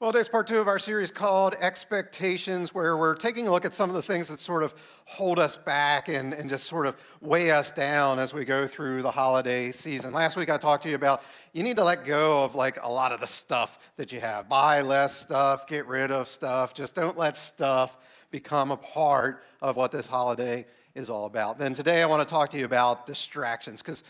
Well, today's part two of our series called Expectations, where we're taking a look at some of the things that sort of hold us back and, and just sort of weigh us down as we go through the holiday season. Last week I talked to you about you need to let go of like a lot of the stuff that you have. Buy less stuff, get rid of stuff. Just don't let stuff become a part of what this holiday is all about. Then today I want to talk to you about distractions because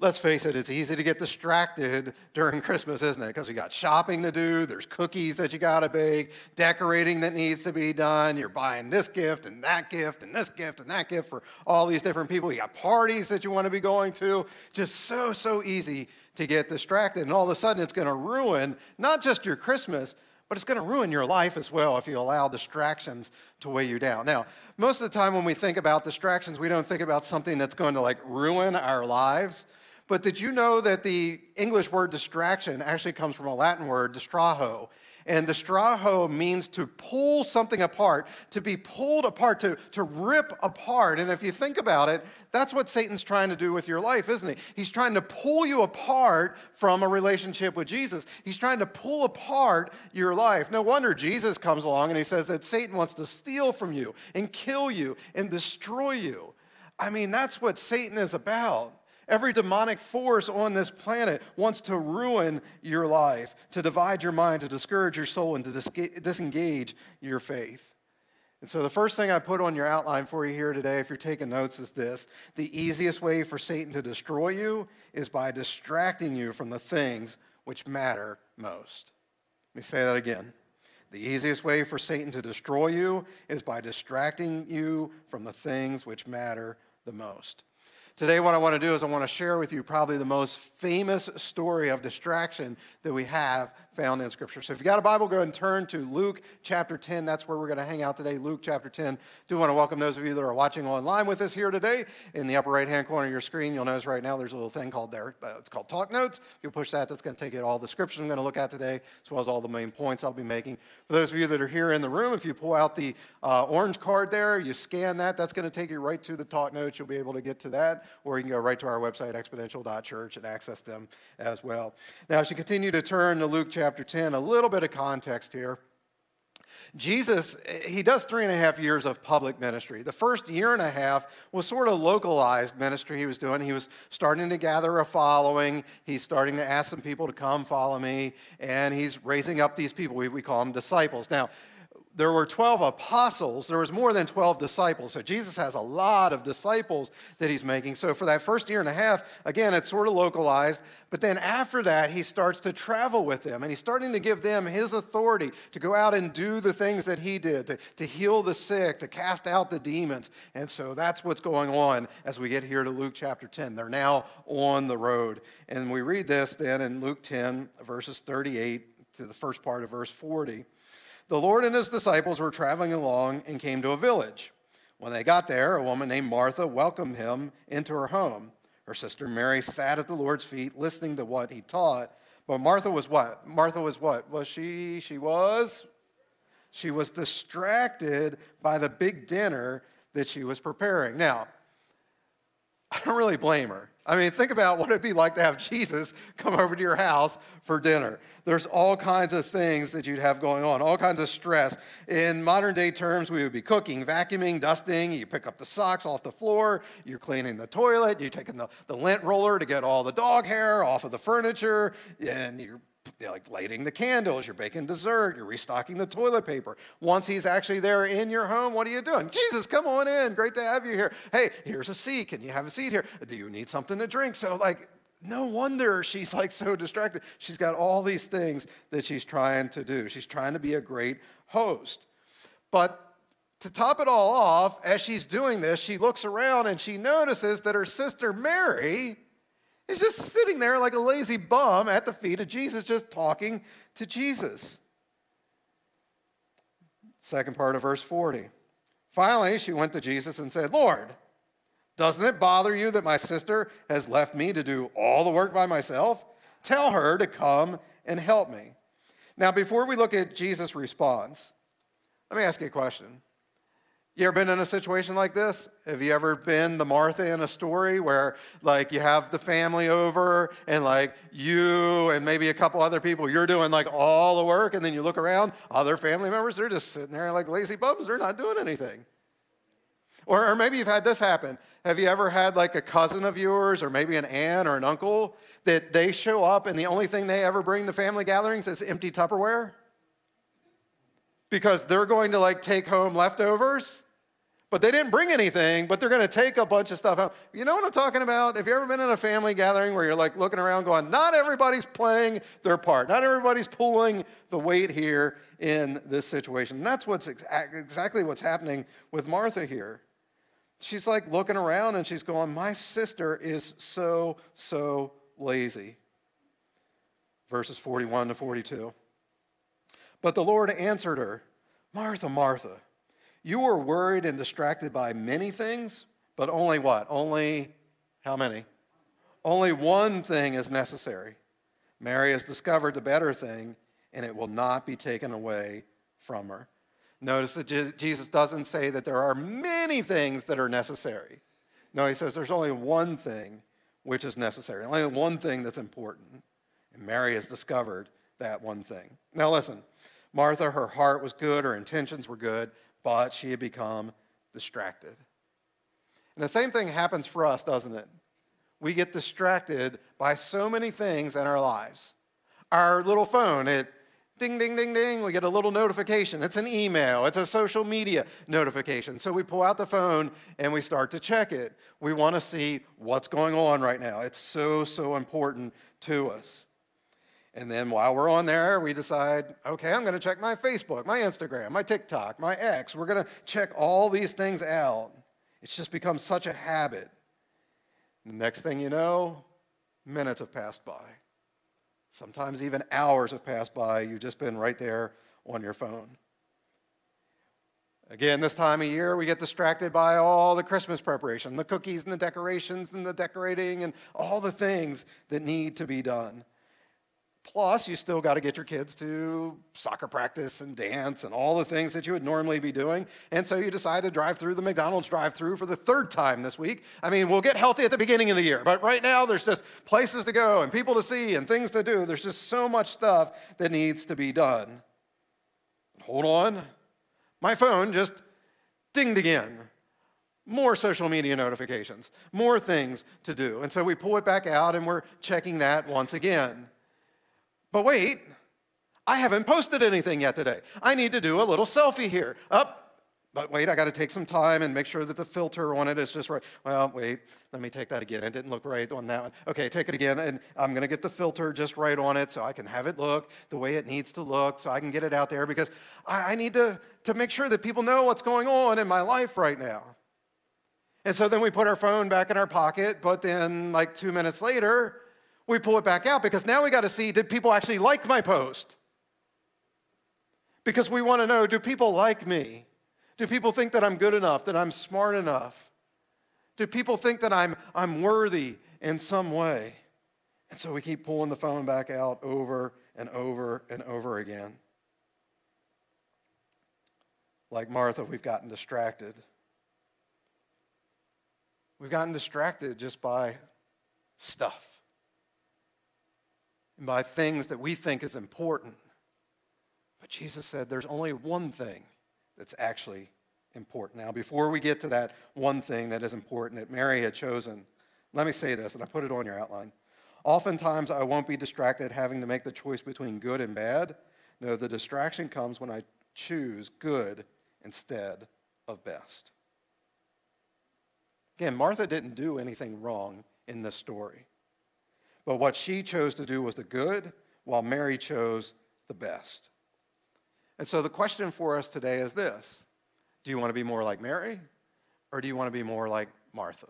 let's face it, it's easy to get distracted during Christmas, isn't it? Because we got shopping to do, there's cookies that you got to bake, decorating that needs to be done. You're buying this gift and that gift and this gift and that gift for all these different people. You got parties that you want to be going to. Just so, so easy to get distracted. And all of a sudden, it's going to ruin not just your Christmas, but it's going to ruin your life as well if you allow distractions to weigh you down. Now, most of the time when we think about distractions, we don't think about something that's going to like ruin our lives. But did you know that the English word distraction actually comes from a Latin word, distraho? And distraho means to pull something apart, to be pulled apart, to, to rip apart. And if you think about it, that's what Satan's trying to do with your life, isn't he? He's trying to pull you apart from a relationship with Jesus. He's trying to pull apart your life. No wonder Jesus comes along and he says that Satan wants to steal from you and kill you and destroy you. I mean, that's what Satan is about. Every demonic force on this planet wants to ruin your life, to divide your mind, to discourage your soul, and to disengage your faith. And so, the first thing I put on your outline for you here today, if you're taking notes, is this the easiest way for Satan to destroy you is by distracting you from the things which matter most. Let me say that again. The easiest way for Satan to destroy you is by distracting you from the things which matter the most. Today, what I want to do is I want to share with you probably the most famous story of distraction that we have found in Scripture. So if you got a Bible, go and turn to Luke chapter 10. That's where we're going to hang out today, Luke chapter 10. Do want to welcome those of you that are watching online with us here today. In the upper right-hand corner of your screen, you'll notice right now there's a little thing called there. Uh, it's called Talk Notes. If you push that, that's going to take you to all the scriptures I'm going to look at today, as well as all the main points I'll be making. For those of you that are here in the room, if you pull out the uh, orange card there, you scan that, that's going to take you right to the Talk Notes. You'll be able to get to that, or you can go right to our website, exponential.church, and access them as well. Now, as you continue to turn to Luke chapter 10, a little bit of context here. Jesus, he does three and a half years of public ministry. The first year and a half was sort of localized ministry he was doing. He was starting to gather a following. He's starting to ask some people to come follow me, and he's raising up these people. We, we call them disciples. Now, there were 12 apostles. There was more than 12 disciples. So Jesus has a lot of disciples that he's making. So for that first year and a half, again, it's sort of localized. But then after that, he starts to travel with them. And he's starting to give them his authority to go out and do the things that he did, to, to heal the sick, to cast out the demons. And so that's what's going on as we get here to Luke chapter 10. They're now on the road. And we read this then in Luke 10, verses 38 to the first part of verse 40. The Lord and his disciples were traveling along and came to a village. When they got there, a woman named Martha welcomed him into her home. Her sister Mary sat at the Lord's feet listening to what he taught. But Martha was what? Martha was what? Was she? She was? She was distracted by the big dinner that she was preparing. Now, I don't really blame her. I mean, think about what it'd be like to have Jesus come over to your house for dinner. There's all kinds of things that you'd have going on, all kinds of stress. In modern day terms, we would be cooking, vacuuming, dusting. You pick up the socks off the floor. You're cleaning the toilet. You're taking the, the lint roller to get all the dog hair off of the furniture. And you're you're like lighting the candles, you're baking dessert, you're restocking the toilet paper. Once he's actually there in your home, what are you doing? Jesus, come on in. Great to have you here. Hey, here's a seat. Can you have a seat here? Do you need something to drink? So, like, no wonder she's like so distracted. She's got all these things that she's trying to do. She's trying to be a great host. But to top it all off, as she's doing this, she looks around and she notices that her sister Mary He's just sitting there like a lazy bum at the feet of Jesus, just talking to Jesus. Second part of verse 40. Finally, she went to Jesus and said, Lord, doesn't it bother you that my sister has left me to do all the work by myself? Tell her to come and help me. Now, before we look at Jesus' response, let me ask you a question. You ever been in a situation like this? Have you ever been the Martha in a story where, like, you have the family over and, like, you and maybe a couple other people, you're doing, like, all the work, and then you look around, other family members, they're just sitting there like lazy bums, they're not doing anything. Or, or maybe you've had this happen. Have you ever had, like, a cousin of yours, or maybe an aunt or an uncle, that they show up and the only thing they ever bring to family gatherings is empty Tupperware? Because they're going to, like, take home leftovers? But they didn't bring anything, but they're going to take a bunch of stuff out. You know what I'm talking about? Have you ever been in a family gathering where you're like looking around going, not everybody's playing their part, not everybody's pulling the weight here in this situation. And that's what's exactly what's happening with Martha here. She's like looking around and she's going, My sister is so, so lazy. Verses 41 to 42. But the Lord answered her, Martha, Martha. You are worried and distracted by many things, but only what? Only how many? Only one thing is necessary. Mary has discovered the better thing, and it will not be taken away from her. Notice that Jesus doesn't say that there are many things that are necessary. No, he says there's only one thing which is necessary, only one thing that's important. And Mary has discovered that one thing. Now, listen, Martha, her heart was good, her intentions were good, but she had become distracted. And the same thing happens for us, doesn't it? We get distracted by so many things in our lives. Our little phone, it ding, ding, ding, ding, we get a little notification. It's an email, it's a social media notification. So we pull out the phone and we start to check it. We want to see what's going on right now. It's so, so important to us. And then while we're on there, we decide, okay, I'm going to check my Facebook, my Instagram, my TikTok, my X. We're going to check all these things out. It's just become such a habit. The next thing you know, minutes have passed by. Sometimes even hours have passed by. You've just been right there on your phone. Again, this time of year, we get distracted by all the Christmas preparation, the cookies and the decorations and the decorating and all the things that need to be done. Plus, you still got to get your kids to soccer practice and dance and all the things that you would normally be doing. And so you decide to drive through the McDonald's drive through for the third time this week. I mean, we'll get healthy at the beginning of the year, but right now there's just places to go and people to see and things to do. There's just so much stuff that needs to be done. Hold on. My phone just dinged again. More social media notifications, more things to do. And so we pull it back out and we're checking that once again. But wait, I haven't posted anything yet today. I need to do a little selfie here. Up. But wait, I got to take some time and make sure that the filter on it is just right. Well, wait, let me take that again. It didn't look right on that one. Okay, take it again, and I'm going to get the filter just right on it so I can have it look the way it needs to look, so I can get it out there because I, I need to, to make sure that people know what's going on in my life right now. And so then we put our phone back in our pocket, but then, like two minutes later, we pull it back out because now we got to see did people actually like my post? Because we want to know do people like me? Do people think that I'm good enough, that I'm smart enough? Do people think that I'm, I'm worthy in some way? And so we keep pulling the phone back out over and over and over again. Like Martha, we've gotten distracted. We've gotten distracted just by stuff and by things that we think is important. But Jesus said there's only one thing that's actually important. Now, before we get to that one thing that is important that Mary had chosen, let me say this, and I put it on your outline. Oftentimes, I won't be distracted having to make the choice between good and bad. No, the distraction comes when I choose good instead of best. Again, Martha didn't do anything wrong in this story. But what she chose to do was the good, while Mary chose the best. And so the question for us today is this Do you want to be more like Mary, or do you want to be more like Martha?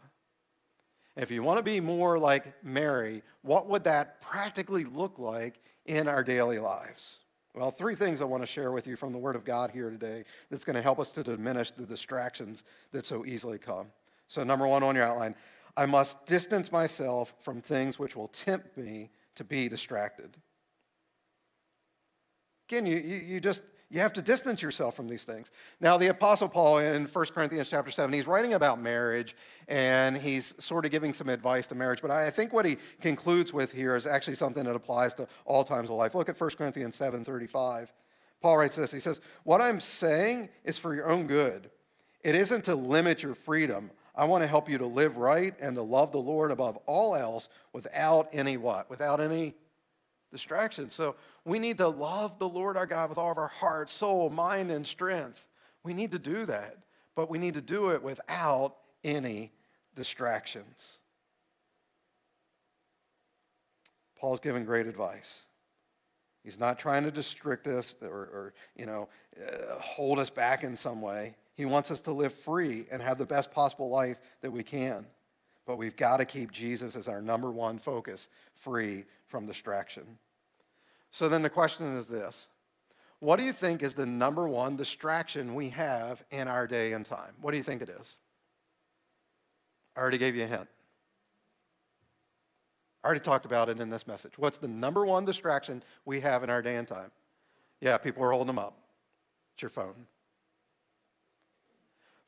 If you want to be more like Mary, what would that practically look like in our daily lives? Well, three things I want to share with you from the Word of God here today that's going to help us to diminish the distractions that so easily come. So, number one on your outline I must distance myself from things which will tempt me to be distracted. Again, you, you, you just You have to distance yourself from these things. Now, the Apostle Paul in 1 Corinthians chapter 7, he's writing about marriage and he's sort of giving some advice to marriage. But I think what he concludes with here is actually something that applies to all times of life. Look at 1 Corinthians 7 35. Paul writes this He says, What I'm saying is for your own good. It isn't to limit your freedom. I want to help you to live right and to love the Lord above all else without any what? Without any distractions. So we need to love the Lord our God with all of our heart, soul, mind, and strength. We need to do that, but we need to do it without any distractions. Paul's giving great advice. He's not trying to restrict us or, or you know, uh, hold us back in some way. He wants us to live free and have the best possible life that we can. But we've got to keep Jesus as our number one focus, free from distraction. So then the question is this What do you think is the number one distraction we have in our day and time? What do you think it is? I already gave you a hint. I already talked about it in this message. What's the number one distraction we have in our day and time? Yeah, people are holding them up. It's your phone.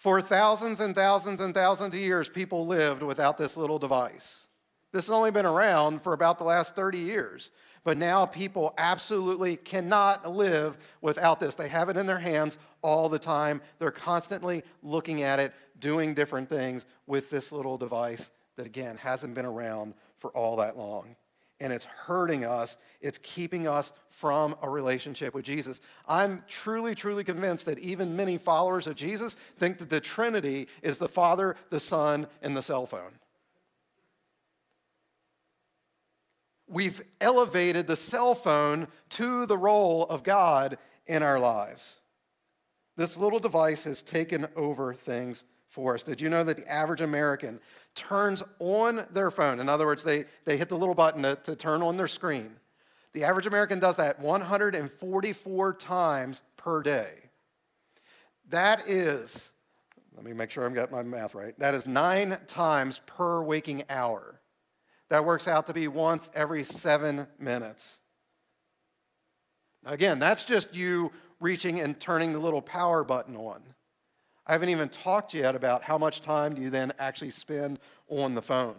For thousands and thousands and thousands of years, people lived without this little device. This has only been around for about the last 30 years. But now people absolutely cannot live without this. They have it in their hands all the time. They're constantly looking at it, doing different things with this little device that, again, hasn't been around for all that long. And it's hurting us. It's keeping us from a relationship with Jesus. I'm truly, truly convinced that even many followers of Jesus think that the Trinity is the Father, the Son, and the cell phone. We've elevated the cell phone to the role of God in our lives. This little device has taken over things for us. Did you know that the average American turns on their phone? In other words, they, they hit the little button to, to turn on their screen. The average American does that 144 times per day. That is, let me make sure I've got my math right, that is nine times per waking hour. That works out to be once every seven minutes. Again, that's just you reaching and turning the little power button on. I haven't even talked yet about how much time do you then actually spend on the phone.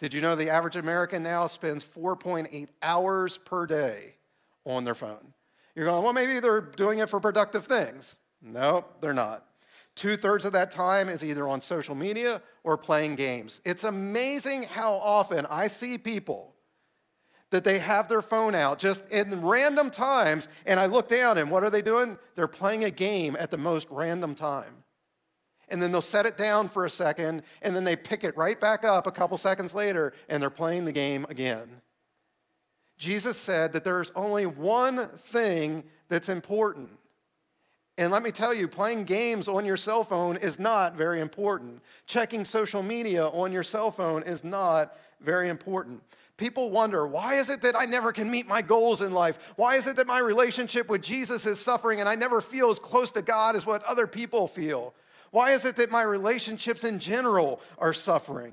Did you know the average American now spends 4.8 hours per day on their phone? You're going, well, maybe they're doing it for productive things. No, they're not. Two thirds of that time is either on social media or playing games. It's amazing how often I see people that they have their phone out just in random times, and I look down and what are they doing? They're playing a game at the most random time. And then they'll set it down for a second, and then they pick it right back up a couple seconds later, and they're playing the game again. Jesus said that there's only one thing that's important. And let me tell you, playing games on your cell phone is not very important. Checking social media on your cell phone is not very important. People wonder, why is it that I never can meet my goals in life? Why is it that my relationship with Jesus is suffering and I never feel as close to God as what other people feel? Why is it that my relationships in general are suffering?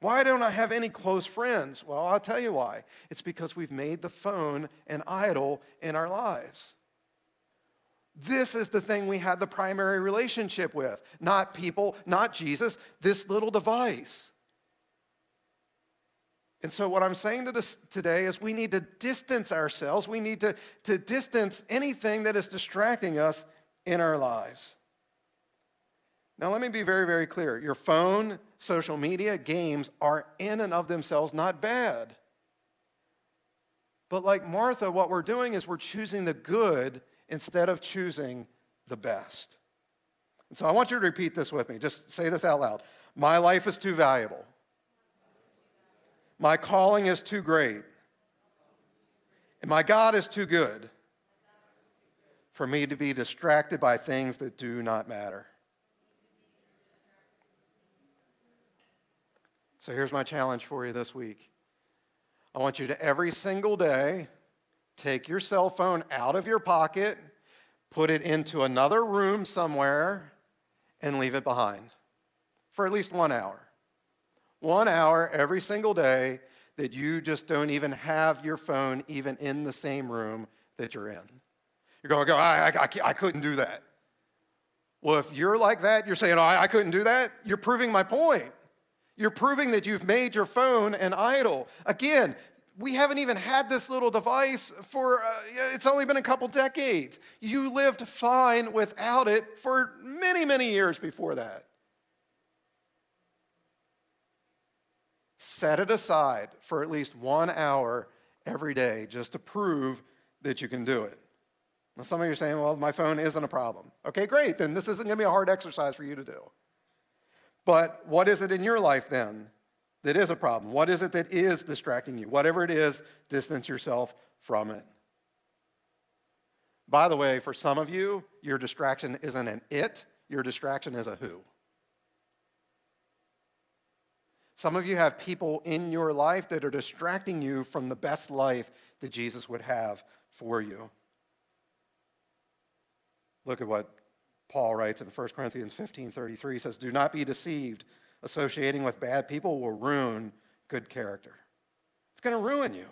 Why don't I have any close friends? Well, I'll tell you why. It's because we've made the phone an idol in our lives. This is the thing we had the primary relationship with, not people, not Jesus, this little device. And so, what I'm saying to today is we need to distance ourselves. We need to, to distance anything that is distracting us in our lives. Now, let me be very, very clear. Your phone, social media, games are in and of themselves not bad. But like Martha, what we're doing is we're choosing the good instead of choosing the best. And so I want you to repeat this with me. Just say this out loud. My life is too valuable. My calling is too great. And my God is too good for me to be distracted by things that do not matter. So here's my challenge for you this week. I want you to every single day take your cell phone out of your pocket, put it into another room somewhere, and leave it behind for at least one hour one hour every single day that you just don't even have your phone even in the same room that you're in. You're going to go, I, I, I, couldn't do that. Well, if you're like that, you're saying, oh, I, I couldn't do that, you're proving my point. You're proving that you've made your phone an idol. Again, we haven't even had this little device for, uh, it's only been a couple decades. You lived fine without it for many, many years before that. Set it aside for at least one hour every day just to prove that you can do it. Now, some of you are saying, well, my phone isn't a problem. Okay, great. Then this isn't to be a hard exercise for you to do. But what is it in your life then that is a problem? What is it that is distracting you? Whatever it is, distance yourself from it. By the way, for some of you, your distraction isn't an it, your distraction is a who. Some of you have people in your life that are distracting you from the best life that Jesus would have for you. Look at what Paul writes in 1 Corinthians 15 33. He says, Do not be deceived. Associating with bad people will ruin good character. It's going to ruin you.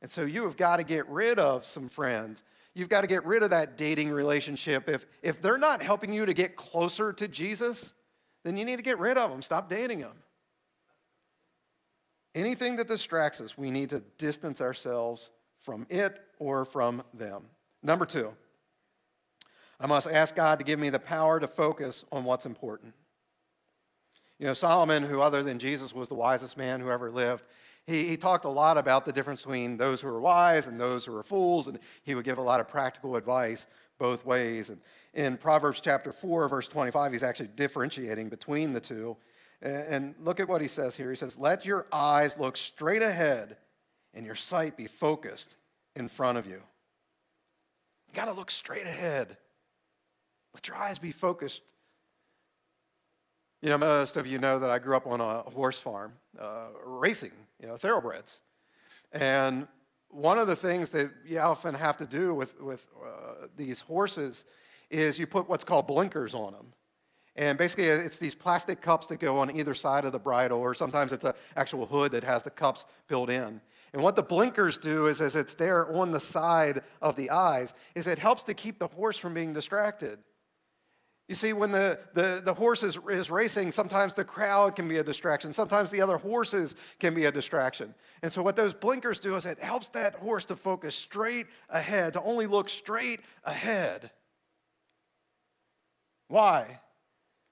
And so you have got to get rid of some friends. You've got to get rid of that dating relationship. If, if they're not helping you to get closer to Jesus, then you need to get rid of them. Stop dating them. Anything that distracts us, we need to distance ourselves from it or from them. Number two, I must ask God to give me the power to focus on what's important. You know, Solomon, who other than Jesus was the wisest man who ever lived, he, he talked a lot about the difference between those who are wise and those who are fools, and he would give a lot of practical advice both ways. And in Proverbs chapter 4, verse 25, he's actually differentiating between the two. And look at what he says here. He says, Let your eyes look straight ahead and your sight be focused in front of you. You got to look straight ahead. Your eyes be focused. You know, most of you know that I grew up on a horse farm, uh, racing, you know, thoroughbreds. And one of the things that you often have to do with, with uh, these horses is you put what's called blinkers on them. And basically, it's these plastic cups that go on either side of the bridle, or sometimes it's an actual hood that has the cups built in. And what the blinkers do is, as it's there on the side of the eyes, is it helps to keep the horse from being distracted. You see, when the, the, the horse is, is racing, sometimes the crowd can be a distraction. Sometimes the other horses can be a distraction. And so, what those blinkers do is it helps that horse to focus straight ahead, to only look straight ahead. Why?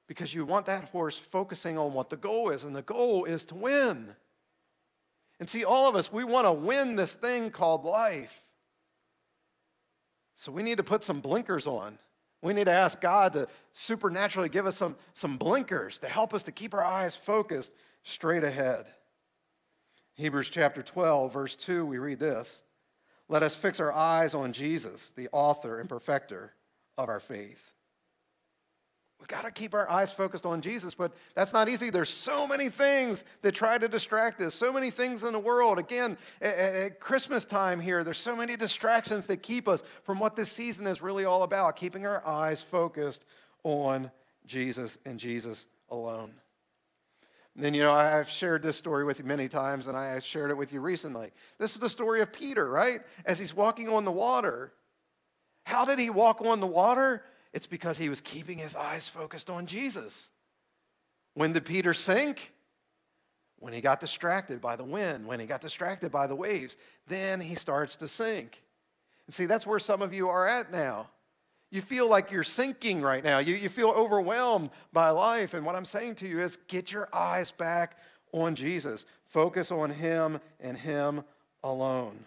because you want that horse focusing on what the goal is, and the goal is to win. And see, all of us, we want to win this thing called life. So we need to put some blinkers on. We need to ask God to supernaturally give us some, some blinkers to help us to keep our eyes focused straight ahead. Hebrews chapter 12, verse 2, we read this Let us fix our eyes on Jesus, the author and perfecter of our faith. We've got to keep our eyes focused on Jesus, but that's not easy. There's so many things that try to distract us, so many things in the world. Again, at, at Christmas time here, there's so many distractions that keep us from what this season is really all about, keeping our eyes focused on Jesus and Jesus alone. And then, you know, I've shared this story with you many times, and I shared it with you recently. This is the story of Peter, right? As he's walking on the water. How did he walk on the water? It's because he was keeping his eyes focused on Jesus. When did Peter sink? When he got distracted by the wind, when he got distracted by the waves, then he starts to sink. And see, that's where some of you are at now. You feel like you're sinking right now. You, you feel overwhelmed by life. And what I'm saying to you is get your eyes back on Jesus. Focus on him and him alone.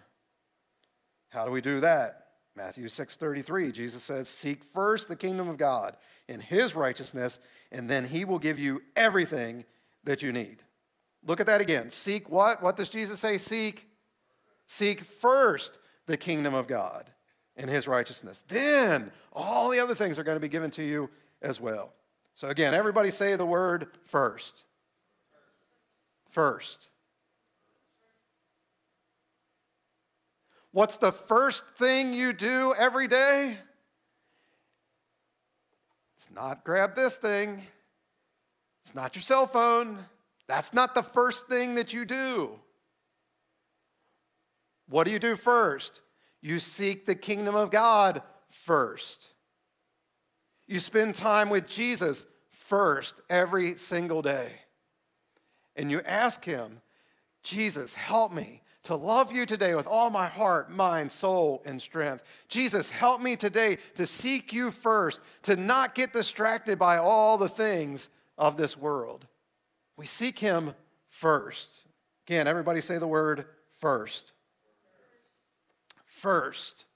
How do we do that? Matthew 6:33, Jesus says, "Seek first the kingdom of God and his righteousness, and then he will give you everything that you need." Look at that again. Seek what? What does Jesus say? Seek seek first the kingdom of God and his righteousness. Then all the other things are going to be given to you as well. So again, everybody say the word first. First. What's the first thing you do every day? It's not grab this thing. It's not your cell phone. That's not the first thing that you do. What do you do first? You seek the kingdom of God first. You spend time with Jesus first every single day. And you ask Him, Jesus, help me to love you today with all my heart, mind, soul, and strength. Jesus, help me today to seek you first, to not get distracted by all the things of this world. We seek Him first. Again, everybody say the word first. First.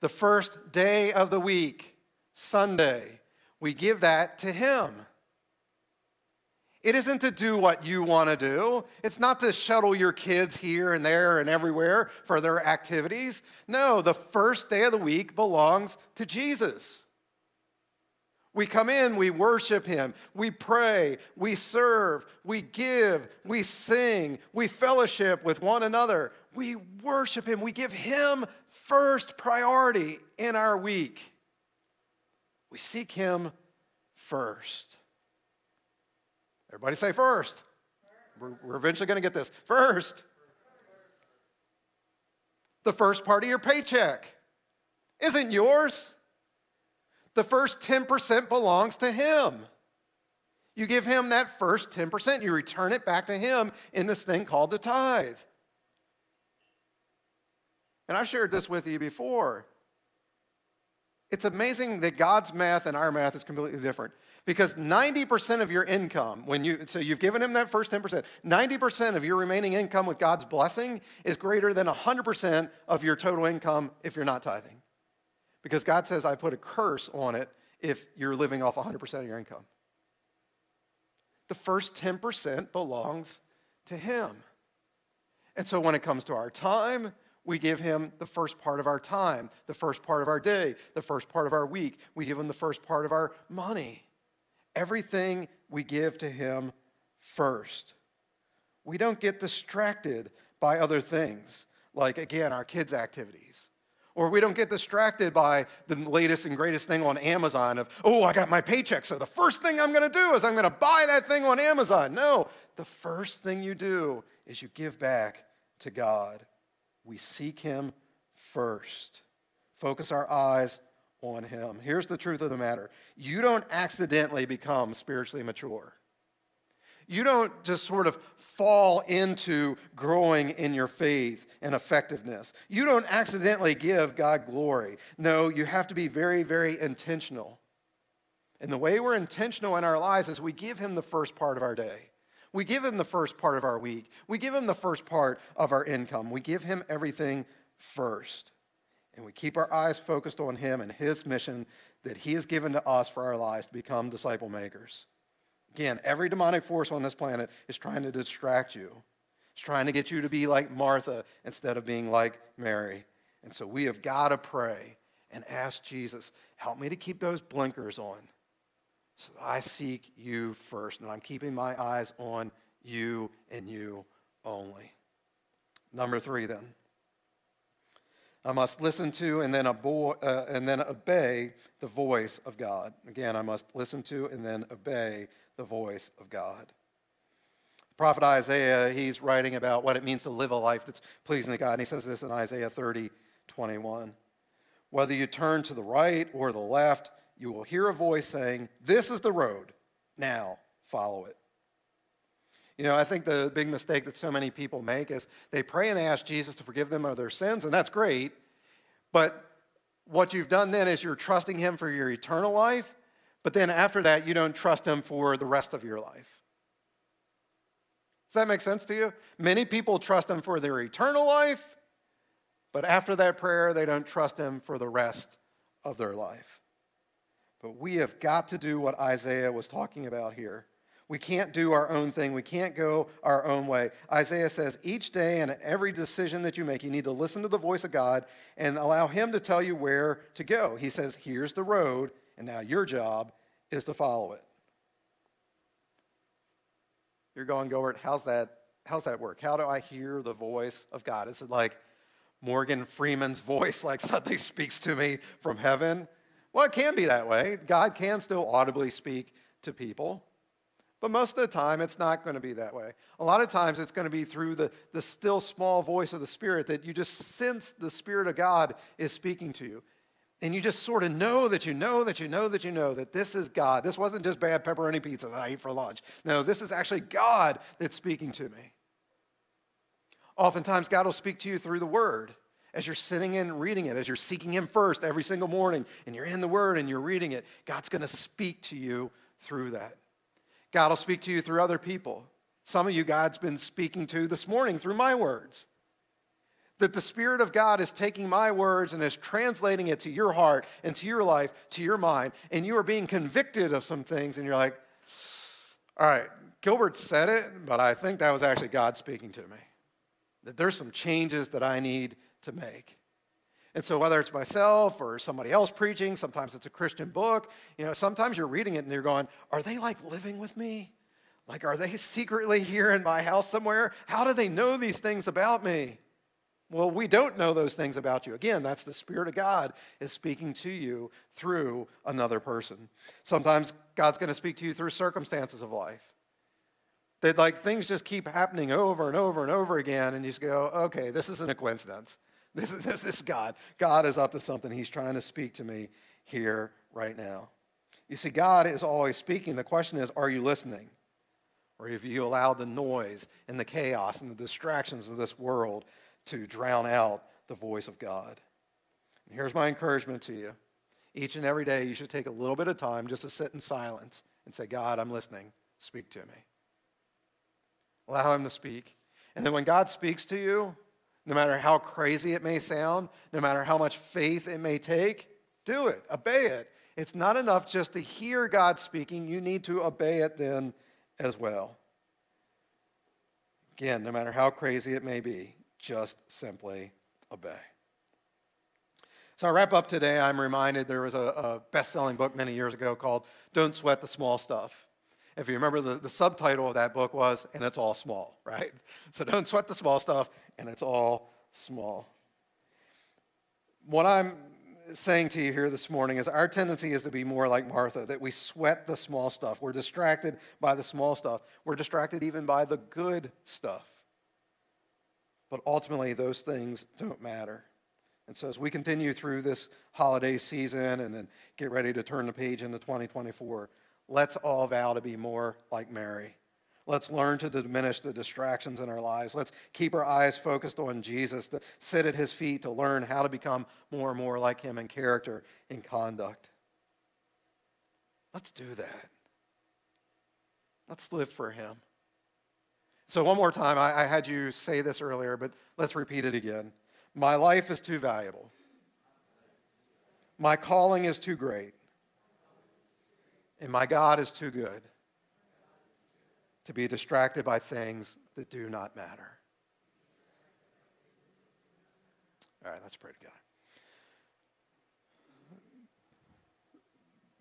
The first day of the week, Sunday, we give that to Him. It isn't to do what you want to do. It's not to shuttle your kids here and there and everywhere for their activities. No, the first day of the week belongs to Jesus. We come in, we worship Him, we pray, we serve, we give, we sing, we fellowship with one another. We worship Him, we give Him first priority in our week. We seek Him first. Everybody say first. We're, eventually going to get this. First. The first part of your paycheck isn't yours. The first 10% belongs to Him. You give Him that first 10%, you return it back to Him in this thing called the tithe. And I've shared this with you before. It's amazing that God's math and our math is completely different. Because 90% of your income, when you, so you've given him that first 10%, 90% of your remaining income with God's blessing is greater than 100% of your total income if you're not tithing. Because God says, I put a curse on it if you're living off 100% of your income. The first 10% belongs to him. And so when it comes to our time, we give him the first part of our time, the first part of our day, the first part of our week. We give him the first part of our money. Everything we give to Him first. We don't get distracted by other things, like, again, our kids' activities. Or we don't get distracted by the latest and greatest thing on Amazon of, oh, I got my paycheck, so the first thing I'm gonna do is I'm gonna buy that thing on Amazon. No, the first thing you do is you give back to God. We seek Him first. Focus our eyes on him. Here's the truth of the matter you don't accidentally become spiritually mature. You don't just sort of fall into growing in your faith and effectiveness. You don't accidentally give God glory. No, you have to be very, very intentional. And the way we're intentional in our lives is we give Him the first part of our day. We give Him the first part of our week. We give Him the first part of our income. We give Him everything first and we keep our eyes focused on Him and His mission that He has given to us for our lives to become disciple makers. Again, every demonic force on this planet is trying to distract you. It's trying to get you to be like Martha instead of being like Mary. And so we have got to pray and ask Jesus, help me to keep those blinkers on. So I seek you first, and I'm keeping my eyes on you and you only. Number three, then. I must listen to and then, abo- uh, and then obey the voice of God. Again, I must listen to and then obey the voice of God. The prophet Isaiah, he's writing about what it means to live a life that's pleasing to God. And he says this in Isaiah 30, 21. Whether you turn to the right or the left, you will hear a voice saying, This is the road. Now follow it. You know, I think the big mistake that so many people make is they pray and they ask Jesus to forgive them of their sins, and that's great. But what you've done then is you're trusting Him for your eternal life, but then after that, you don't trust Him for the rest of your life. Does that make sense to you? Many people trust Him for their eternal life, but after that prayer, they don't trust Him for the rest of their life. But we have got to do what Isaiah was talking about here. We can't do our own thing. We can't go our own way. Isaiah says each day and every decision that you make, you need to listen to the voice of God and allow Him to tell you where to go. He says, Here's the road, and now your job is to follow it. You're going, Gilbert, how's that, how's that work? How do I hear the voice of God? Is it like Morgan Freeman's voice, like something speaks to me from heaven? Well, it can be that way. God can still audibly speak to people. But most of the time, it's not going to be that way. A lot of times, it's going to be through the, the still small voice of the Spirit that you just sense the Spirit of God is speaking to you. And you just sort of know that you know that you know that you know that this is God. This wasn't just bad pepperoni pizza that I ate for lunch. No, this is actually God that's speaking to me. Oftentimes, God will speak to you through the Word as you're sitting and reading it, as you're seeking Him first every single morning, and you're in the Word and you're reading it. God's going to speak to you through that. God will speak to you through other people. Some of you, God's been speaking to this morning through my words. That the Spirit of God is taking my words and is translating it to your heart and to your life, to your mind, and you are being convicted of some things, and you're like, all right, Gilbert said it, but I think that was actually God speaking to me. That there's some changes that I need to make. And so, whether it's myself or somebody else preaching, sometimes it's a Christian book, you know, sometimes you're reading it and you're going, Are they like living with me? Like, are they secretly here in my house somewhere? How do they know these things about me? Well, we don't know those things about you. Again, that's the Spirit of God is speaking to you through another person. Sometimes God's going to speak to you through circumstances of life. That like things just keep happening over and over and over again, and you just go, okay, this isn't a coincidence. This is this, this God. God is up to something. He's trying to speak to me here right now. You see, God is always speaking. The question is, are you listening? Or have you allowed the noise and the chaos and the distractions of this world to drown out the voice of God? And here's my encouragement to you. Each and every day, you should take a little bit of time just to sit in silence and say, God, I'm listening. Speak to me. Allow Him to speak. And then when God speaks to you, no matter how crazy it may sound, no matter how much faith it may take, do it, obey it. It's not enough just to hear God speaking, you need to obey it then as well. Again, no matter how crazy it may be, just simply obey. So I wrap up today. I'm reminded there was a, a best selling book many years ago called Don't Sweat the Small Stuff. If you remember, the, the subtitle of that book was, and it's all small, right? So don't sweat the small stuff, and it's all small. What I'm saying to you here this morning is our tendency is to be more like Martha, that we sweat the small stuff. We're distracted by the small stuff. We're distracted even by the good stuff. But ultimately, those things don't matter. And so, as we continue through this holiday season and then get ready to turn the page into 2024, let's all vow to be more like Mary. Let's learn to diminish the distractions in our lives. Let's keep our eyes focused on Jesus, to sit at his feet, to learn how to become more and more like him in character, in conduct. Let's do that. Let's live for him. So, one more time, I, I had you say this earlier, but let's repeat it again. My life is too valuable, my calling is too great. And my God is too good to be distracted by things that do not matter. All right, let's pray together.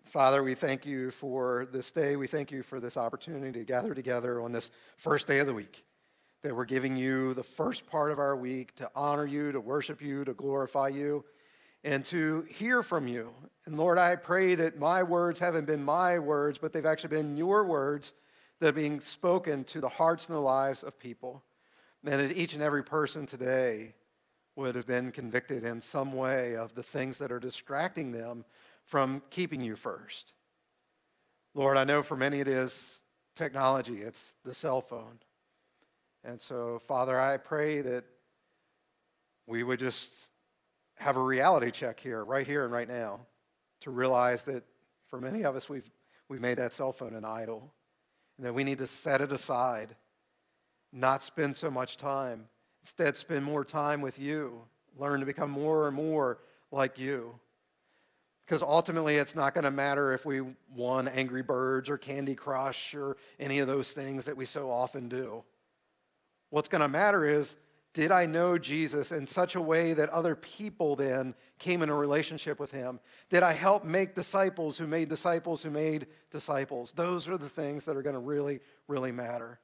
Father, we thank you for this day. We thank you for this opportunity to gather together on this first day of the week. That we're giving you the first part of our week to honor you, to worship you, to glorify you and to hear from you. And Lord, I pray that my words haven't been my words, but they've actually been your words that are being spoken to the hearts and the lives of people. And that each and every person today would have been convicted in some way of the things that are distracting them from keeping you first. Lord, I know for many it is technology, it's the cell phone. And so, Father, I pray that we would just have a reality check here, right here and right now, to realize that for many of us, we've, we've made that cell phone an idol, and that we need to set it aside, not spend so much time. Instead, spend more time with you, learn to become more and more like you. Because ultimately, it's not going to matter if we won Angry Birds or Candy Crush or any of those things that we so often do. What's going to matter is did I know Jesus in such a way that other people then came in a relationship with him? Did I help make disciples who made disciples who made disciples? Those are the things that are going to really, really matter.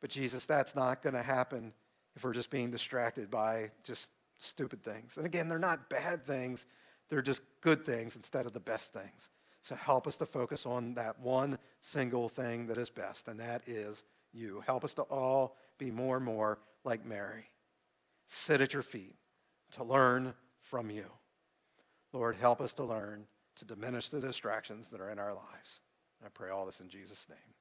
But Jesus, that's not going to happen if we're just being distracted by just stupid things. And again, they're not bad things, they're just good things instead of the best things. So help us to focus on that one single thing that is best, and that is you. Help us to all be more and more like Mary. Sit at your feet to learn from you. Lord, help us to learn to diminish the distractions that are in our lives. I pray all this in Jesus' name.